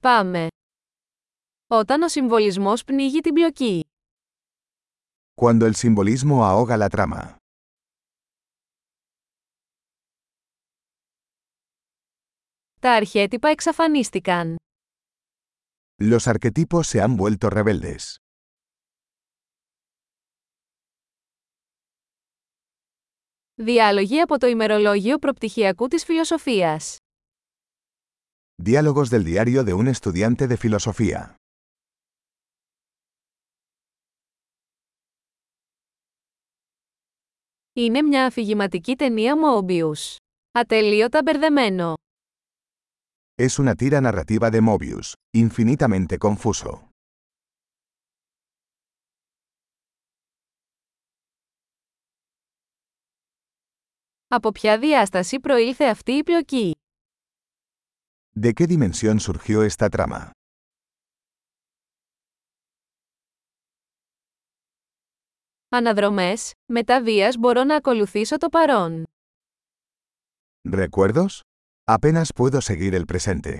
Πάμε. Όταν ο συμβολισμός πνίγει την πλοκή. Cuando el simbolismo ahoga la trama. Τα αρχέτυπα εξαφανίστηκαν. Los arquetipos se han vuelto rebeldes. Διάλογοι από το ημερολόγιο προπτυχιακού της φιλοσοφίας. Diálogos del diario de un estudiante de filosofía. Είναι μια αφηγηματική ταινία Mobius. Ατελείωτα μπερδεμένο. Es una tira narrativa de Mobius, infinitamente confuso. Από ποια διάσταση προήλθε αυτή η πλοκή. ¿De qué dimensión surgió esta trama? Αναδρομές, μετά βίας μπορώ να ακολουθήσω το παρόν. ¿Recuerdos? Apenas puedo seguir el presente.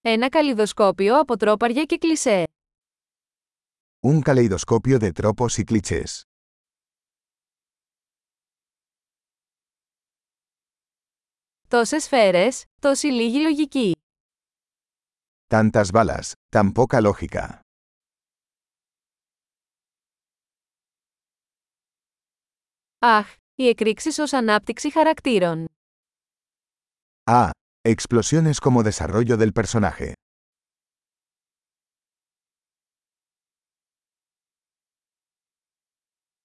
Ένα καλλιδοσκόπιο από τρόπαρια και κλισέ. Un caleidoscopio de tropos y clichés. Τόσες σφαίρες, τόση λίγη λογική. Tantas balas, tan poca lógica. Αχ, οι εκρήξεις ως ανάπτυξη χαρακτήρων. Ah, explosiones como desarrollo del personaje.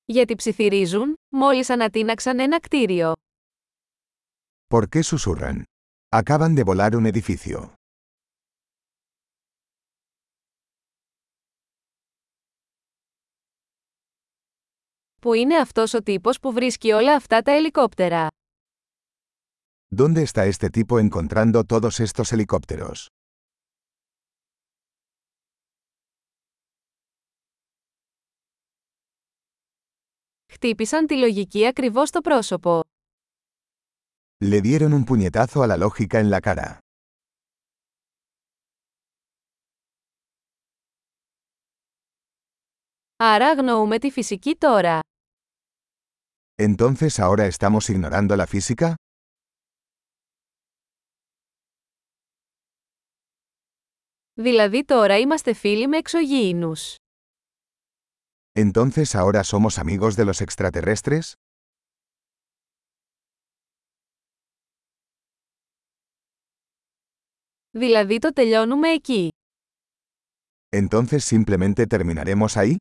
Γιατί ψιθυρίζουν, μόλις ανατείναξαν ένα κτίριο. ¿Por qué susurran? Acaban de volar un edificio. Πού είναι αυτός ο τύπος που βρίσκει όλα αυτά τα ελικόπτερα. ¿Dónde está este tipo encontrando todos estos helicópteros? Χτύπησαν τη λογική ακριβώς στο πρόσωπο. Le dieron un puñetazo a la lógica en la cara. Άρα αγνοούμε τη φυσική τώρα. ¿Entonces ahora estamos ignorando la física? Δηλαδή τώρα είμαστε φίλοι με εξωγήινους. ¿Entonces ahora somos amigos de los extraterrestres? Δηλαδή το τελειώνουμε εκεί. ¿Entonces simplemente terminaremos ahí?